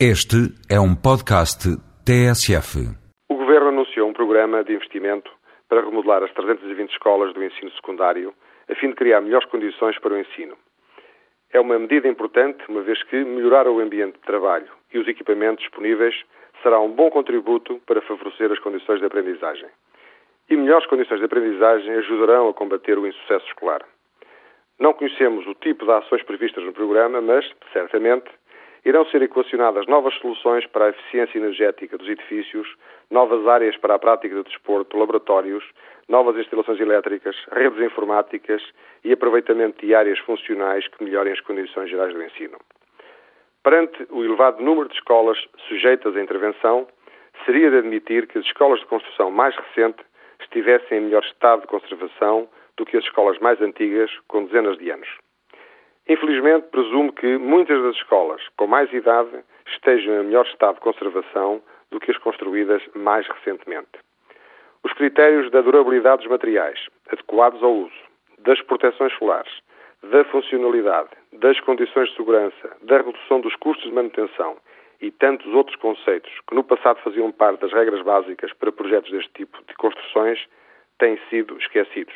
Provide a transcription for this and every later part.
Este é um podcast TSF. O Governo anunciou um programa de investimento para remodelar as 320 escolas do ensino secundário, a fim de criar melhores condições para o ensino. É uma medida importante, uma vez que melhorar o ambiente de trabalho e os equipamentos disponíveis será um bom contributo para favorecer as condições de aprendizagem. E melhores condições de aprendizagem ajudarão a combater o insucesso escolar. Não conhecemos o tipo de ações previstas no programa, mas, certamente, irão ser equacionadas novas soluções para a eficiência energética dos edifícios, novas áreas para a prática do desporto, laboratórios, novas instalações elétricas, redes informáticas e aproveitamento de áreas funcionais que melhorem as condições gerais do ensino. Perante o elevado número de escolas sujeitas à intervenção, seria de admitir que as escolas de construção mais recente estivessem em melhor estado de conservação do que as escolas mais antigas, com dezenas de anos. Infelizmente, presumo que muitas das escolas com mais idade estejam em melhor estado de conservação do que as construídas mais recentemente. Os critérios da durabilidade dos materiais, adequados ao uso, das proteções solares, da funcionalidade, das condições de segurança, da redução dos custos de manutenção e tantos outros conceitos que no passado faziam parte das regras básicas para projetos deste tipo de construções têm sido esquecidos.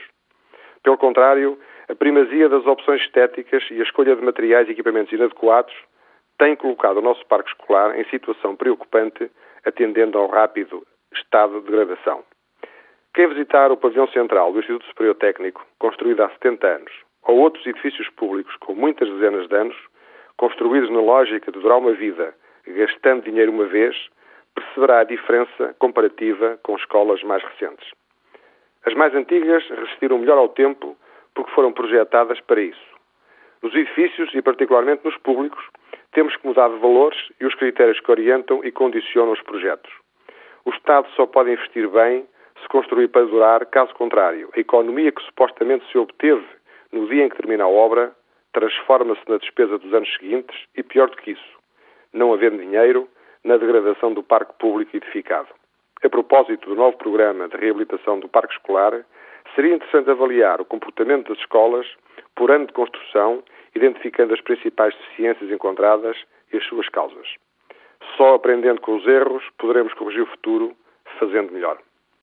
Pelo contrário, a primazia das opções estéticas e a escolha de materiais e equipamentos inadequados tem colocado o nosso parque escolar em situação preocupante, atendendo ao rápido estado de degradação. Quem visitar o pavilhão central do Instituto Superior Técnico, construído há 70 anos, ou outros edifícios públicos com muitas dezenas de anos, construídos na lógica de durar uma vida, gastando dinheiro uma vez, perceberá a diferença comparativa com escolas mais recentes. As mais antigas resistiram melhor ao tempo porque foram projetadas para isso. Nos edifícios e particularmente nos públicos, temos que mudar de valores e os critérios que orientam e condicionam os projetos. O Estado só pode investir bem se construir para durar, caso contrário, a economia que supostamente se obteve no dia em que termina a obra transforma-se na despesa dos anos seguintes e, pior do que isso, não havendo dinheiro, na degradação do parque público edificado. A propósito do novo programa de reabilitação do parque escolar, Seria interessante avaliar o comportamento das escolas por ano de construção, identificando as principais deficiências encontradas e as suas causas. Só aprendendo com os erros poderemos corrigir o futuro fazendo melhor.